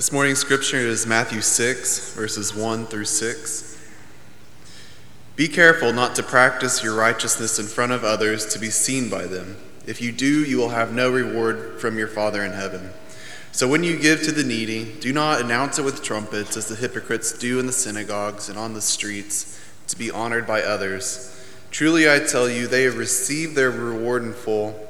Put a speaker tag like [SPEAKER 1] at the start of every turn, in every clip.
[SPEAKER 1] This morning's scripture is Matthew 6, verses 1 through 6. Be careful not to practice your righteousness in front of others to be seen by them. If you do, you will have no reward from your Father in heaven. So when you give to the needy, do not announce it with trumpets, as the hypocrites do in the synagogues and on the streets, to be honored by others. Truly I tell you, they have received their reward in full.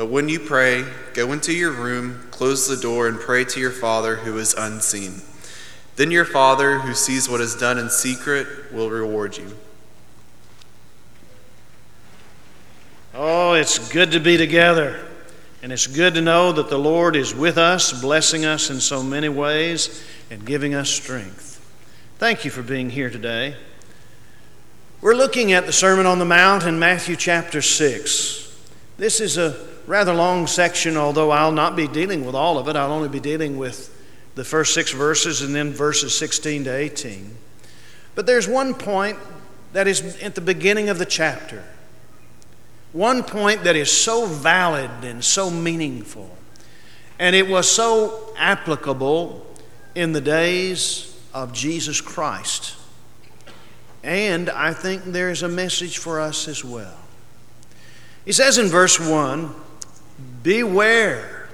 [SPEAKER 1] But when you pray, go into your room, close the door, and pray to your Father who is unseen. Then your Father, who sees what is done in secret, will reward you.
[SPEAKER 2] Oh, it's good to be together. And it's good to know that the Lord is with us, blessing us in so many ways and giving us strength. Thank you for being here today. We're looking at the Sermon on the Mount in Matthew chapter 6. This is a rather long section, although I'll not be dealing with all of it. I'll only be dealing with the first six verses and then verses 16 to 18. But there's one point that is at the beginning of the chapter. One point that is so valid and so meaningful. And it was so applicable in the days of Jesus Christ. And I think there's a message for us as well. He says in verse 1 Beware.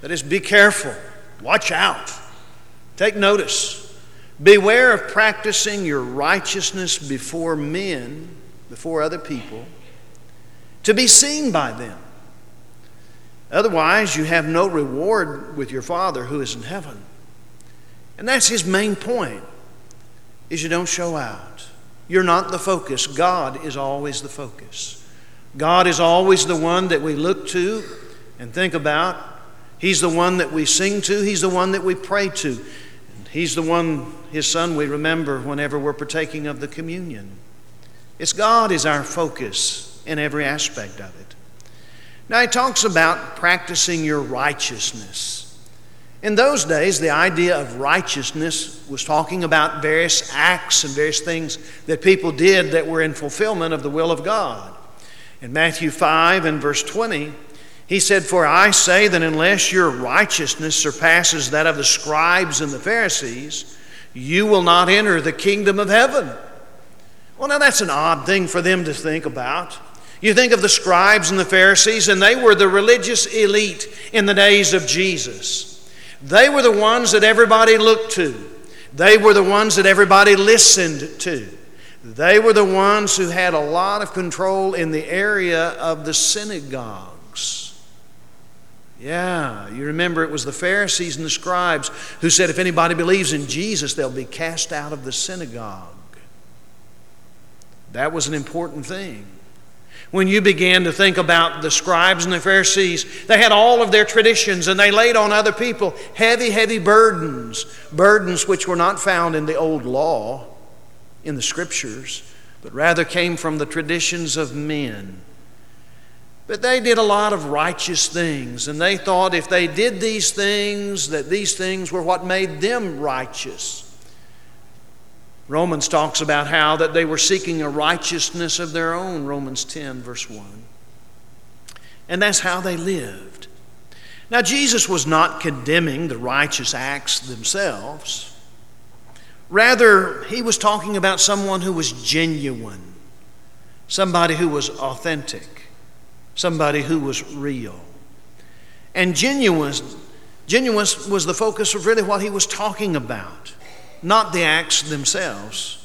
[SPEAKER 2] That is, be careful. Watch out. Take notice. Beware of practicing your righteousness before men, before other people, to be seen by them. Otherwise, you have no reward with your Father who is in heaven. And that's his main point is you don't show out. You're not the focus. God is always the focus. God is always the one that we look to and think about. He's the one that we sing to, He's the one that we pray to. He's the one, His Son, we remember whenever we're partaking of the communion. It's God is our focus in every aspect of it. Now, He talks about practicing your righteousness. In those days, the idea of righteousness was talking about various acts and various things that people did that were in fulfillment of the will of God. In Matthew 5 and verse 20, he said, For I say that unless your righteousness surpasses that of the scribes and the Pharisees, you will not enter the kingdom of heaven. Well, now that's an odd thing for them to think about. You think of the scribes and the Pharisees, and they were the religious elite in the days of Jesus. They were the ones that everybody looked to, they were the ones that everybody listened to. They were the ones who had a lot of control in the area of the synagogues. Yeah, you remember it was the Pharisees and the scribes who said if anybody believes in Jesus, they'll be cast out of the synagogue. That was an important thing. When you began to think about the scribes and the Pharisees, they had all of their traditions and they laid on other people heavy, heavy burdens, burdens which were not found in the old law, in the scriptures, but rather came from the traditions of men. But they did a lot of righteous things, and they thought if they did these things, that these things were what made them righteous. Romans talks about how that they were seeking a righteousness of their own, Romans 10, verse 1. And that's how they lived. Now, Jesus was not condemning the righteous acts themselves. Rather, he was talking about someone who was genuine, somebody who was authentic somebody who was real. And genuine, genuine was the focus of really what he was talking about, not the acts themselves.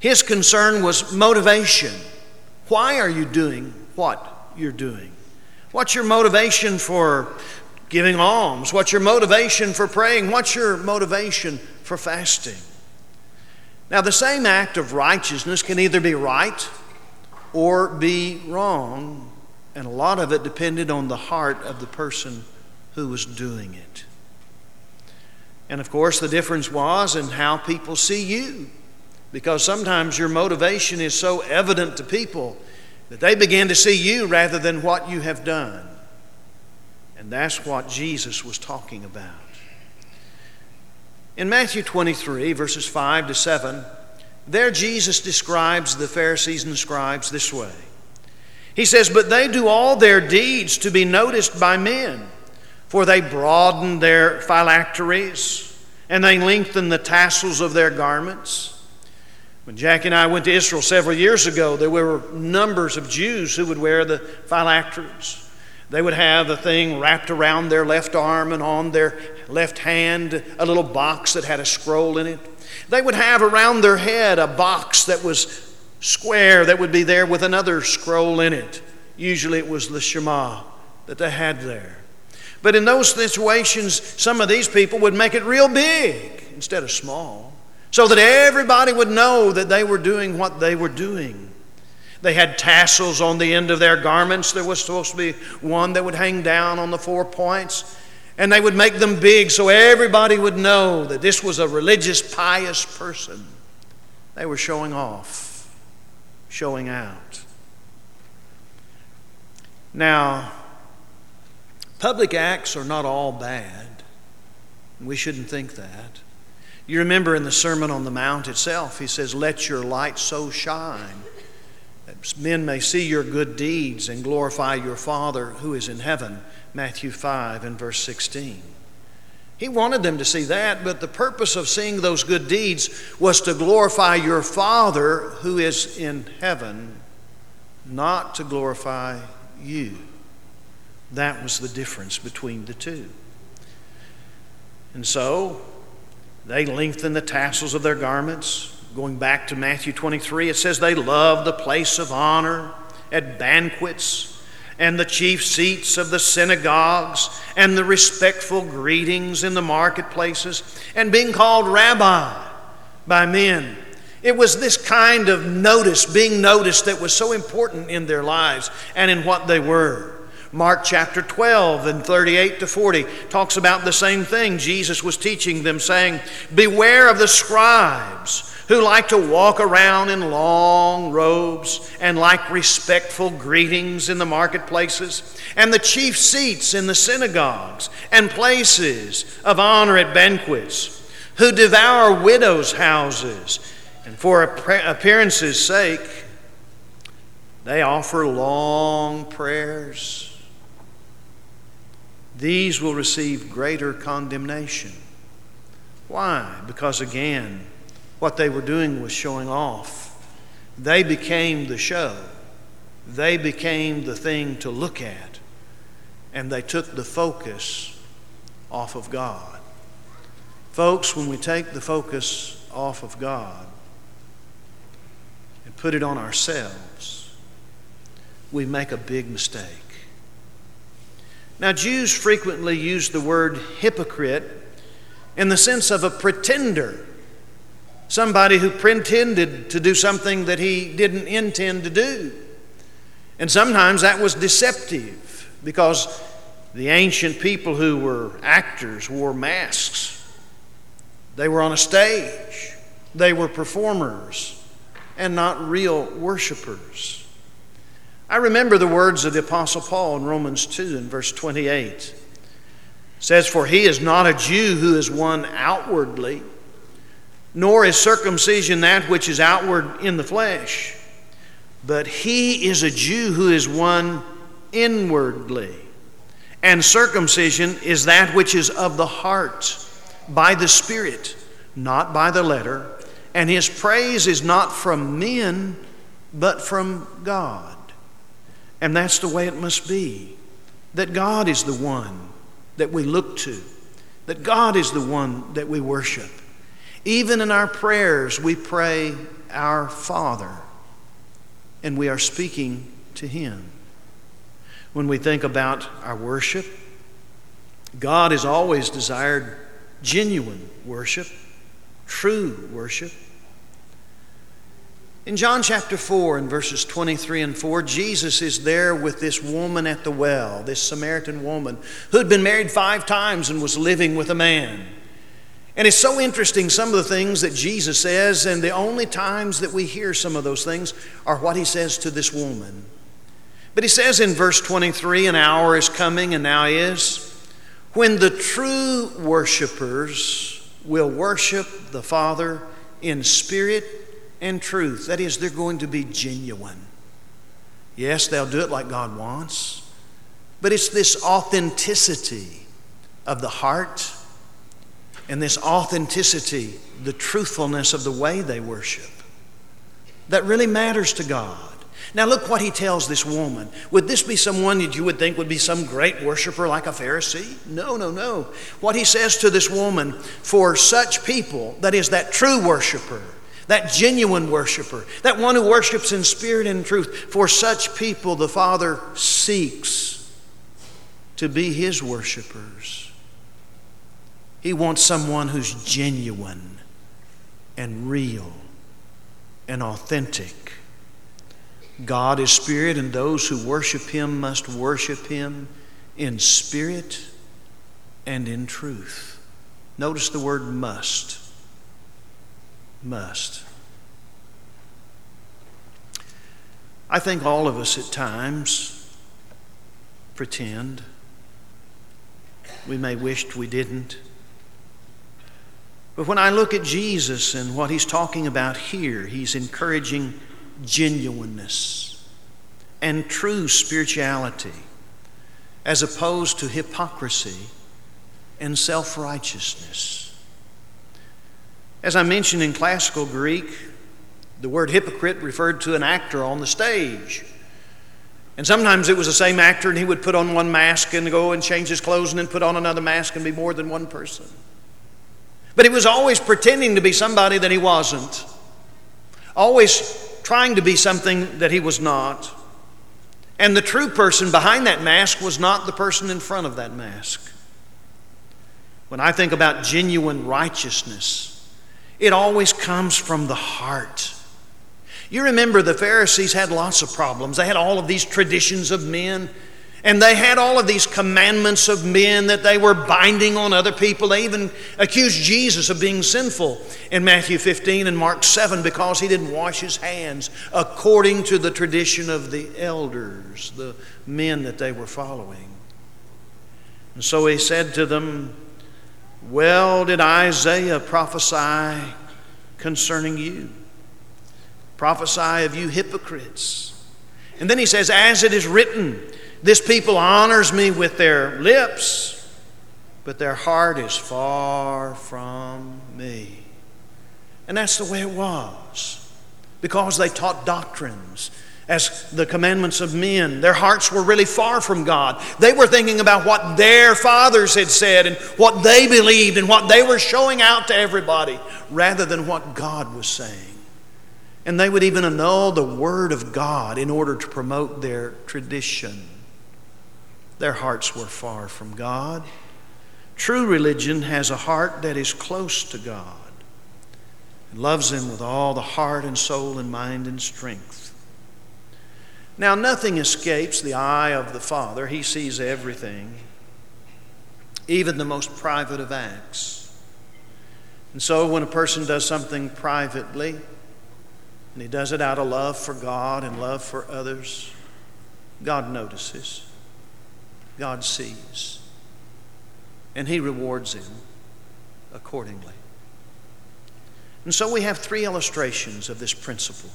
[SPEAKER 2] His concern was motivation. Why are you doing what you're doing? What's your motivation for giving alms? What's your motivation for praying? What's your motivation for fasting? Now, the same act of righteousness can either be right or be wrong and a lot of it depended on the heart of the person who was doing it. And of course, the difference was in how people see you. because sometimes your motivation is so evident to people that they begin to see you rather than what you have done. And that's what Jesus was talking about. In Matthew 23, verses 5 to 7, there Jesus describes the Pharisees and scribes this way. He says, But they do all their deeds to be noticed by men, for they broaden their phylacteries and they lengthen the tassels of their garments. When Jackie and I went to Israel several years ago, there were numbers of Jews who would wear the phylacteries. They would have the thing wrapped around their left arm and on their left hand, a little box that had a scroll in it. They would have around their head a box that was square that would be there with another scroll in it. Usually it was the Shema that they had there. But in those situations, some of these people would make it real big instead of small so that everybody would know that they were doing what they were doing. They had tassels on the end of their garments. There was supposed to be one that would hang down on the four points. And they would make them big so everybody would know that this was a religious, pious person. They were showing off, showing out. Now, public acts are not all bad. We shouldn't think that. You remember in the Sermon on the Mount itself, he says, Let your light so shine that men may see your good deeds and glorify your Father who is in heaven. Matthew 5 and verse 16. He wanted them to see that, but the purpose of seeing those good deeds was to glorify your Father who is in heaven, not to glorify you. That was the difference between the two. And so, they lengthened the tassels of their garments. Going back to Matthew 23, it says they loved the place of honor at banquets and the chief seats of the synagogues and the respectful greetings in the marketplaces and being called rabbi by men. It was this kind of notice, being noticed, that was so important in their lives and in what they were. Mark chapter 12 and 38 to 40 talks about the same thing. Jesus was teaching them, saying, Beware of the scribes who like to walk around in long robes and like respectful greetings in the marketplaces, and the chief seats in the synagogues and places of honor at banquets, who devour widows' houses, and for appearance's sake, they offer long prayers these will receive greater condemnation. Why? Because again, what they were doing was showing off. They became the show, they became the thing to look at, and they took the focus off of God. Folks, when we take the focus off of God and put it on ourselves, we make a big mistake. Now, Jews frequently use the word hypocrite in the sense of a pretender, somebody who pretended to do something that he didn't intend to do. And sometimes that was deceptive because the ancient people who were actors wore masks. They were on a stage, they were performers, and not real worshipers. I remember the words of the Apostle Paul in Romans 2 and verse 28. It says, For he is not a Jew who is one outwardly, nor is circumcision that which is outward in the flesh, but he is a Jew who is one inwardly. And circumcision is that which is of the heart, by the Spirit, not by the letter. And his praise is not from men, but from God. And that's the way it must be. That God is the one that we look to, that God is the one that we worship. Even in our prayers, we pray, Our Father, and we are speaking to Him. When we think about our worship, God has always desired genuine worship, true worship. In John chapter 4 and verses 23 and 4, Jesus is there with this woman at the well, this Samaritan woman who had been married five times and was living with a man. And it's so interesting, some of the things that Jesus says, and the only times that we hear some of those things are what he says to this woman. But he says in verse 23 an hour is coming, and now is, when the true worshipers will worship the Father in spirit and truth. That is, they're going to be genuine. Yes, they'll do it like God wants, but it's this authenticity of the heart and this authenticity, the truthfulness of the way they worship, that really matters to God. Now, look what he tells this woman. Would this be someone that you would think would be some great worshiper like a Pharisee? No, no, no. What he says to this woman, for such people, that is, that true worshiper, that genuine worshiper, that one who worships in spirit and truth, for such people the Father seeks to be his worshipers. He wants someone who's genuine and real and authentic. God is spirit, and those who worship him must worship him in spirit and in truth. Notice the word must. Must. I think all of us at times pretend. We may wished we didn't. But when I look at Jesus and what he's talking about here, he's encouraging genuineness and true spirituality as opposed to hypocrisy and self righteousness. As I mentioned in classical Greek, the word hypocrite referred to an actor on the stage. And sometimes it was the same actor, and he would put on one mask and go and change his clothes and then put on another mask and be more than one person. But he was always pretending to be somebody that he wasn't, always trying to be something that he was not. And the true person behind that mask was not the person in front of that mask. When I think about genuine righteousness, it always comes from the heart. You remember the Pharisees had lots of problems. They had all of these traditions of men and they had all of these commandments of men that they were binding on other people. They even accused Jesus of being sinful in Matthew 15 and Mark 7 because he didn't wash his hands according to the tradition of the elders, the men that they were following. And so he said to them, Well, did Isaiah prophesy concerning you? Prophesy of you hypocrites. And then he says, As it is written, this people honors me with their lips, but their heart is far from me. And that's the way it was. Because they taught doctrines as the commandments of men. Their hearts were really far from God. They were thinking about what their fathers had said and what they believed and what they were showing out to everybody rather than what God was saying. And they would even annul the Word of God in order to promote their tradition. Their hearts were far from God. True religion has a heart that is close to God and loves Him with all the heart and soul and mind and strength. Now, nothing escapes the eye of the Father, He sees everything, even the most private of acts. And so, when a person does something privately, and he does it out of love for God and love for others, God notices. God sees. And He rewards him accordingly. And so we have three illustrations of this principle.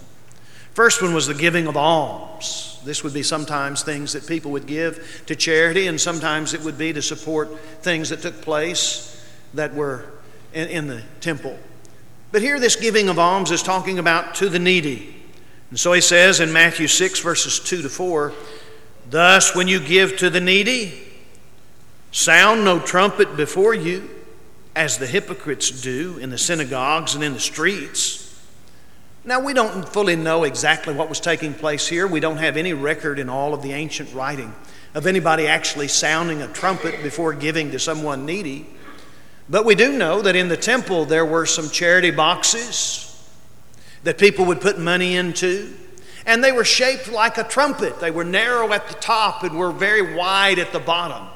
[SPEAKER 2] First one was the giving of alms. This would be sometimes things that people would give to charity, and sometimes it would be to support things that took place that were in, in the temple. But here, this giving of alms is talking about to the needy. And so he says in Matthew 6, verses 2 to 4 Thus, when you give to the needy, sound no trumpet before you, as the hypocrites do in the synagogues and in the streets. Now, we don't fully know exactly what was taking place here. We don't have any record in all of the ancient writing of anybody actually sounding a trumpet before giving to someone needy. But we do know that in the temple there were some charity boxes that people would put money into and they were shaped like a trumpet. They were narrow at the top and were very wide at the bottom.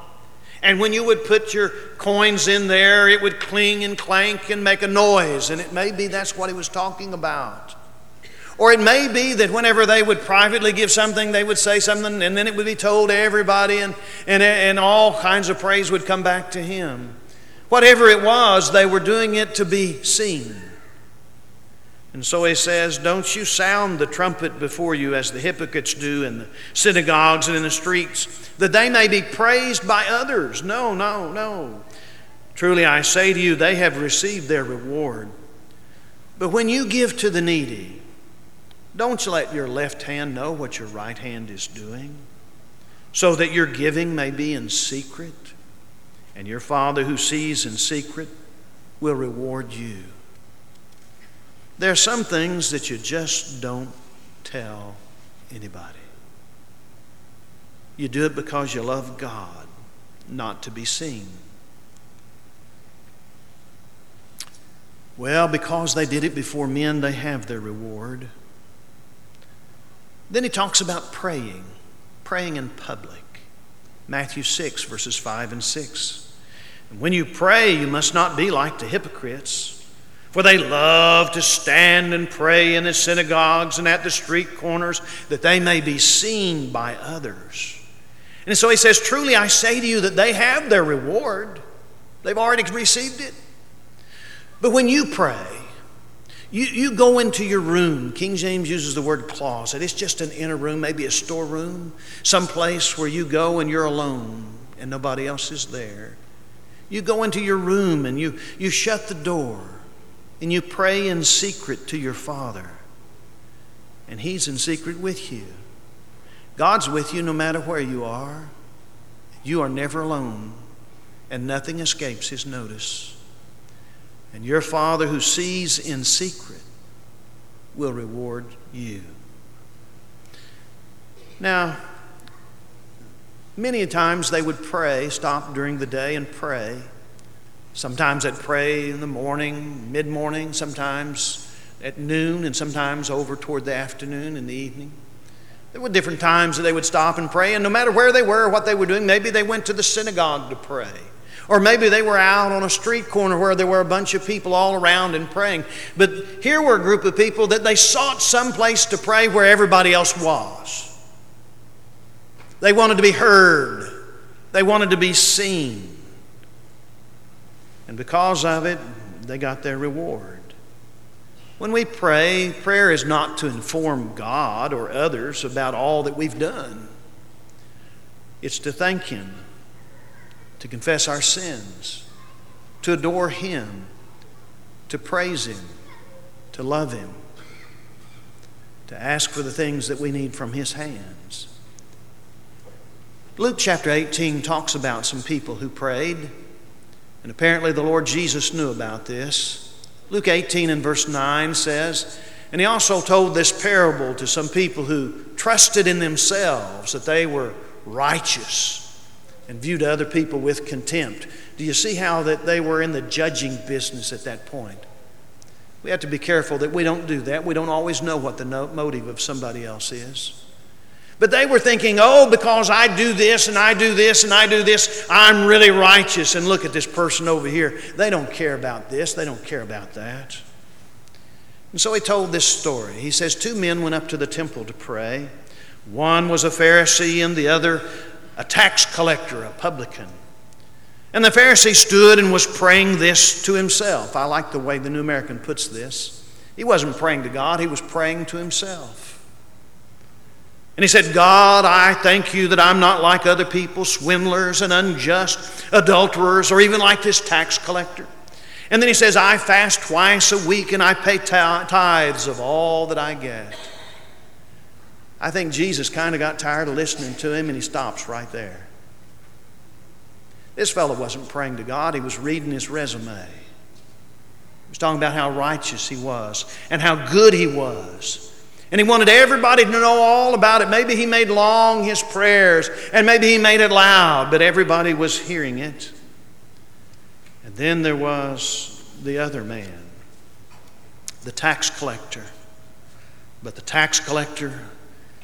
[SPEAKER 2] And when you would put your coins in there, it would cling and clank and make a noise. And it may be that's what he was talking about. Or it may be that whenever they would privately give something, they would say something, and then it would be told to everybody, and, and, and all kinds of praise would come back to him. Whatever it was, they were doing it to be seen. And so he says, Don't you sound the trumpet before you as the hypocrites do in the synagogues and in the streets, that they may be praised by others. No, no, no. Truly I say to you, they have received their reward. But when you give to the needy, don't let your left hand know what your right hand is doing, so that your giving may be in secret, and your Father who sees in secret will reward you. There are some things that you just don't tell anybody. You do it because you love God, not to be seen. Well, because they did it before men, they have their reward. Then he talks about praying, praying in public. Matthew 6, verses 5 and 6. And when you pray, you must not be like the hypocrites, for they love to stand and pray in the synagogues and at the street corners, that they may be seen by others. And so he says, Truly I say to you that they have their reward. They've already received it. But when you pray, you, you go into your room. King James uses the word closet. It's just an inner room, maybe a storeroom, some place where you go and you're alone and nobody else is there. You go into your room and you, you shut the door and you pray in secret to your Father. And He's in secret with you. God's with you no matter where you are. You are never alone, and nothing escapes His notice. And your Father who sees in secret will reward you. Now, many times they would pray, stop during the day and pray. Sometimes they'd pray in the morning, mid morning, sometimes at noon, and sometimes over toward the afternoon in the evening. There were different times that they would stop and pray, and no matter where they were or what they were doing, maybe they went to the synagogue to pray. Or maybe they were out on a street corner where there were a bunch of people all around and praying. But here were a group of people that they sought some place to pray where everybody else was. They wanted to be heard, they wanted to be seen. And because of it, they got their reward. When we pray, prayer is not to inform God or others about all that we've done. It's to thank Him to confess our sins, to adore Him, to praise Him, to love Him, to ask for the things that we need from His hands. Luke chapter 18 talks about some people who prayed, and apparently the Lord Jesus knew about this. Luke 18 and verse 9 says, and he also told this parable to some people who trusted in themselves that they were righteous and viewed other people with contempt. Do you see how that they were in the judging business at that point? We have to be careful that we don't do that. We don't always know what the motive of somebody else is. But they were thinking, oh, because I do this and I do this and I do this, I'm really righteous. And look at this person over here. They don't care about this, they don't care about that. And so he told this story. He says, Two men went up to the temple to pray. One was a Pharisee and the other a tax collector, a publican. And the Pharisee stood and was praying this to himself. I like the way the New American puts this. He wasn't praying to God, he was praying to himself. And he said, God, I thank you that I'm not like other people, swindlers and unjust, adulterers, or even like this tax collector. And then he says, I fast twice a week and I pay tithes of all that I get. I think Jesus kind of got tired of listening to him and he stops right there. This fellow wasn't praying to God, he was reading his resume. He was talking about how righteous he was and how good he was. And he wanted everybody to know all about it. Maybe he made long his prayers and maybe he made it loud, but everybody was hearing it. And then there was the other man, the tax collector. But the tax collector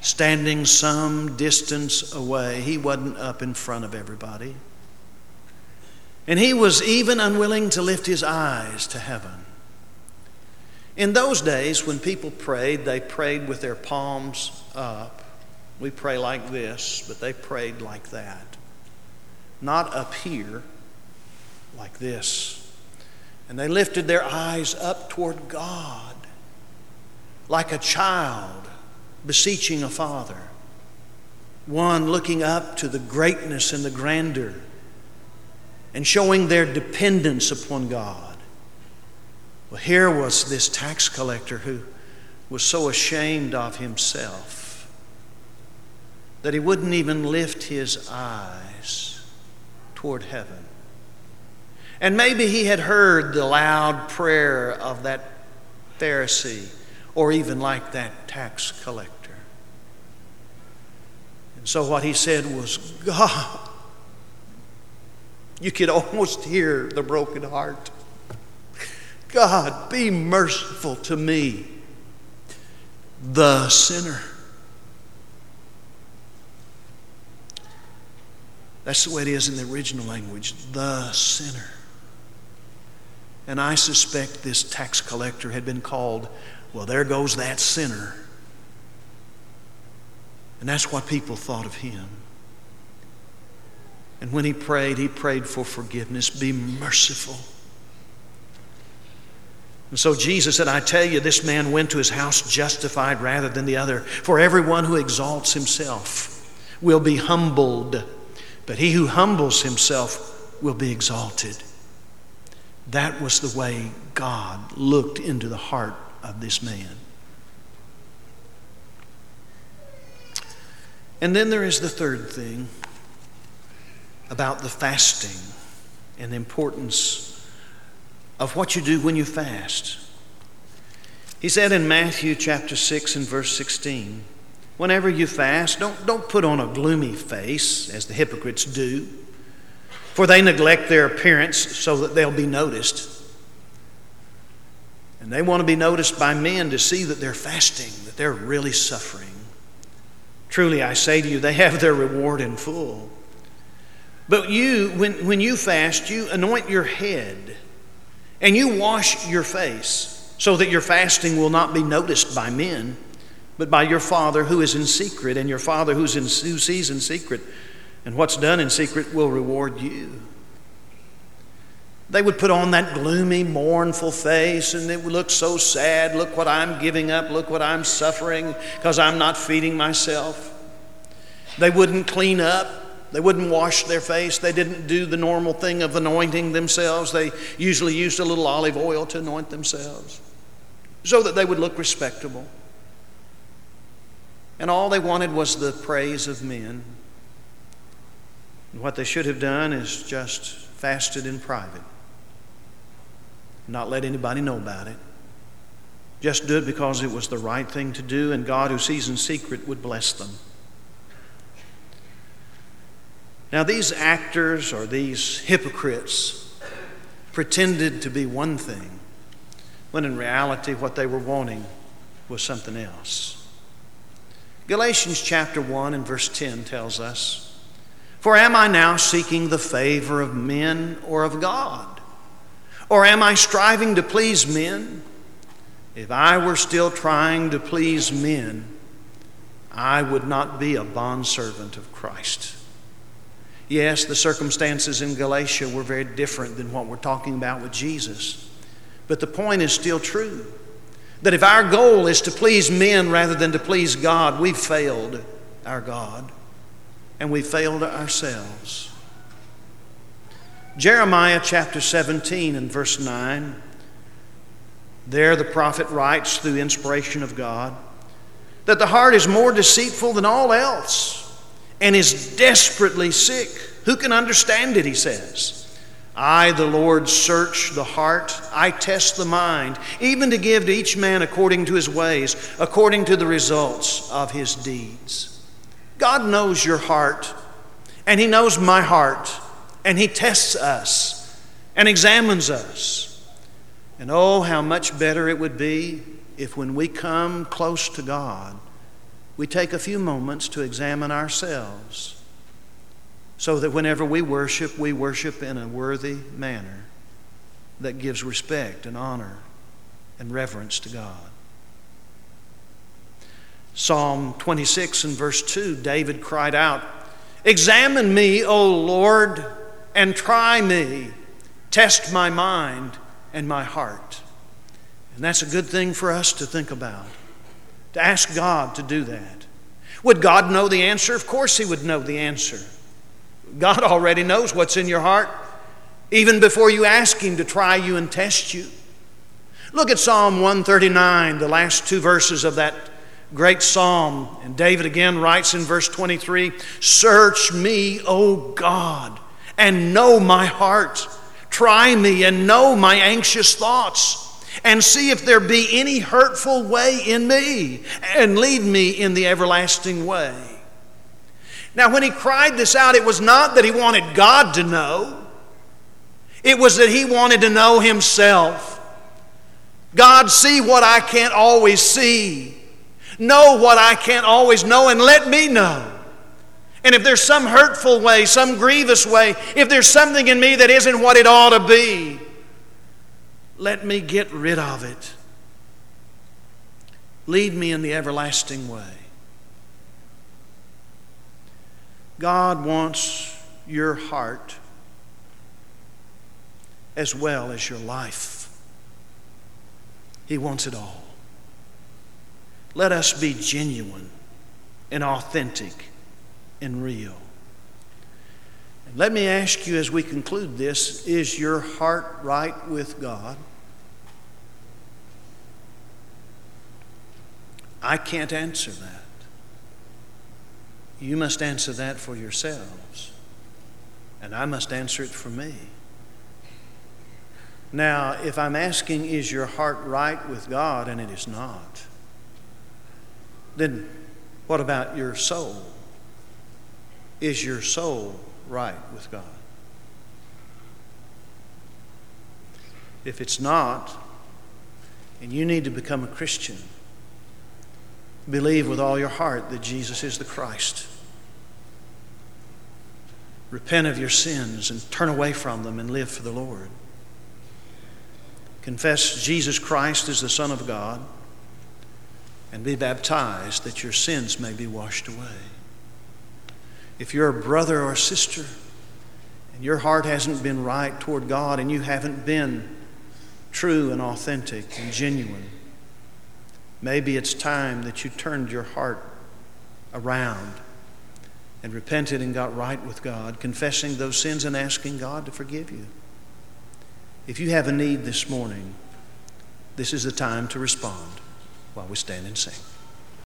[SPEAKER 2] standing some distance away. He wasn't up in front of everybody. And he was even unwilling to lift his eyes to heaven. In those days, when people prayed, they prayed with their palms up. We pray like this, but they prayed like that. Not up here, like this. And they lifted their eyes up toward God, like a child beseeching a father, one looking up to the greatness and the grandeur and showing their dependence upon God. Well, here was this tax collector who was so ashamed of himself that he wouldn't even lift his eyes toward heaven. And maybe he had heard the loud prayer of that Pharisee, or even like that tax collector. And so what he said was, God, you could almost hear the broken heart. God, be merciful to me, the sinner. That's the way it is in the original language, the sinner. And I suspect this tax collector had been called, well, there goes that sinner. And that's what people thought of him. And when he prayed, he prayed for forgiveness. Be merciful. And so Jesus said, I tell you, this man went to his house justified rather than the other. For everyone who exalts himself will be humbled, but he who humbles himself will be exalted. That was the way God looked into the heart of this man. And then there is the third thing about the fasting and the importance of what you do when you fast. He said in Matthew chapter 6 and verse 16, Whenever you fast, don't, don't put on a gloomy face as the hypocrites do, for they neglect their appearance so that they'll be noticed. And they want to be noticed by men to see that they're fasting, that they're really suffering. Truly, I say to you, they have their reward in full. But you, when, when you fast, you anoint your head and you wash your face so that your fasting will not be noticed by men, but by your Father who is in secret, and your Father who's in, who sees in secret. And what's done in secret will reward you. They would put on that gloomy, mournful face, and it would look so sad. Look what I'm giving up. Look what I'm suffering because I'm not feeding myself. They wouldn't clean up. They wouldn't wash their face. They didn't do the normal thing of anointing themselves. They usually used a little olive oil to anoint themselves so that they would look respectable. And all they wanted was the praise of men. And what they should have done is just fasted in private, not let anybody know about it. Just do it because it was the right thing to do, and God, who sees in secret, would bless them. Now, these actors or these hypocrites pretended to be one thing, when in reality, what they were wanting was something else. Galatians chapter 1 and verse 10 tells us For am I now seeking the favor of men or of God? Or am I striving to please men? If I were still trying to please men, I would not be a bondservant of Christ. Yes, the circumstances in Galatia were very different than what we're talking about with Jesus. But the point is still true that if our goal is to please men rather than to please God, we've failed our God and we've failed ourselves. Jeremiah chapter 17 and verse 9. There the prophet writes through inspiration of God that the heart is more deceitful than all else and is desperately sick. Who can understand it, he says. I, the Lord, search the heart. I test the mind, even to give to each man according to his ways, according to the results of his deeds. God knows your heart, and he knows my heart, and he tests us and examines us. And oh, how much better it would be if when we come close to God, we take a few moments to examine ourselves. so that whenever we worship, we worship in a worthy manner that gives respect and honor and reverence to God. Psalm 26 and verse 2, David cried out, Examine me, O Lord, and try me. Test my mind and my heart. And that's a good thing for us to think about, to ask God to do that. Would God know the answer? Of course, He would know the answer. God already knows what's in your heart, even before you ask Him to try you and test you. Look at Psalm 139, the last two verses of that great psalm. And David again writes in verse 23 Search me, O God, and know my heart. Try me and know my anxious thoughts. And see if there be any hurtful way in me, and lead me in the everlasting way. Now, when he cried this out, it was not that he wanted God to know, it was that he wanted to know himself. God, see what I can't always see. Know what I can't always know, and let me know. And if there's some hurtful way, some grievous way, if there's something in me that isn't what it ought to be, let me get rid of it. Lead me in the everlasting way. God wants your heart as well as your life. He wants it all. Let us be genuine and authentic and real. Let me ask you as we conclude this is your heart right with God? I can't answer that. You must answer that for yourselves, and I must answer it for me. Now, if I'm asking, is your heart right with God, and it is not, then what about your soul? Is your soul right with God? If it's not, and you need to become a Christian, believe with all your heart that Jesus is the Christ. Repent of your sins and turn away from them and live for the Lord. Confess Jesus Christ as the Son of God and be baptized that your sins may be washed away. If you're a brother or sister and your heart hasn't been right toward God and you haven't been true and authentic and genuine, maybe it's time that you turned your heart around and repented and got right with God, confessing those sins and asking God to forgive you. If you have a need this morning, this is the time to respond while we stand and sing.